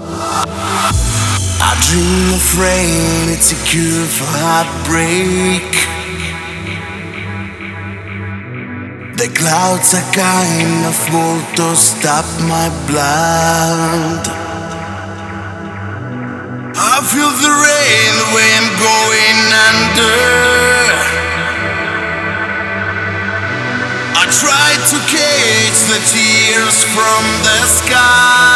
I dream of rain, it's a cure for heartbreak. The clouds are kind of full to stop my blood. I feel the rain when I'm going under. I try to catch the tears from the sky.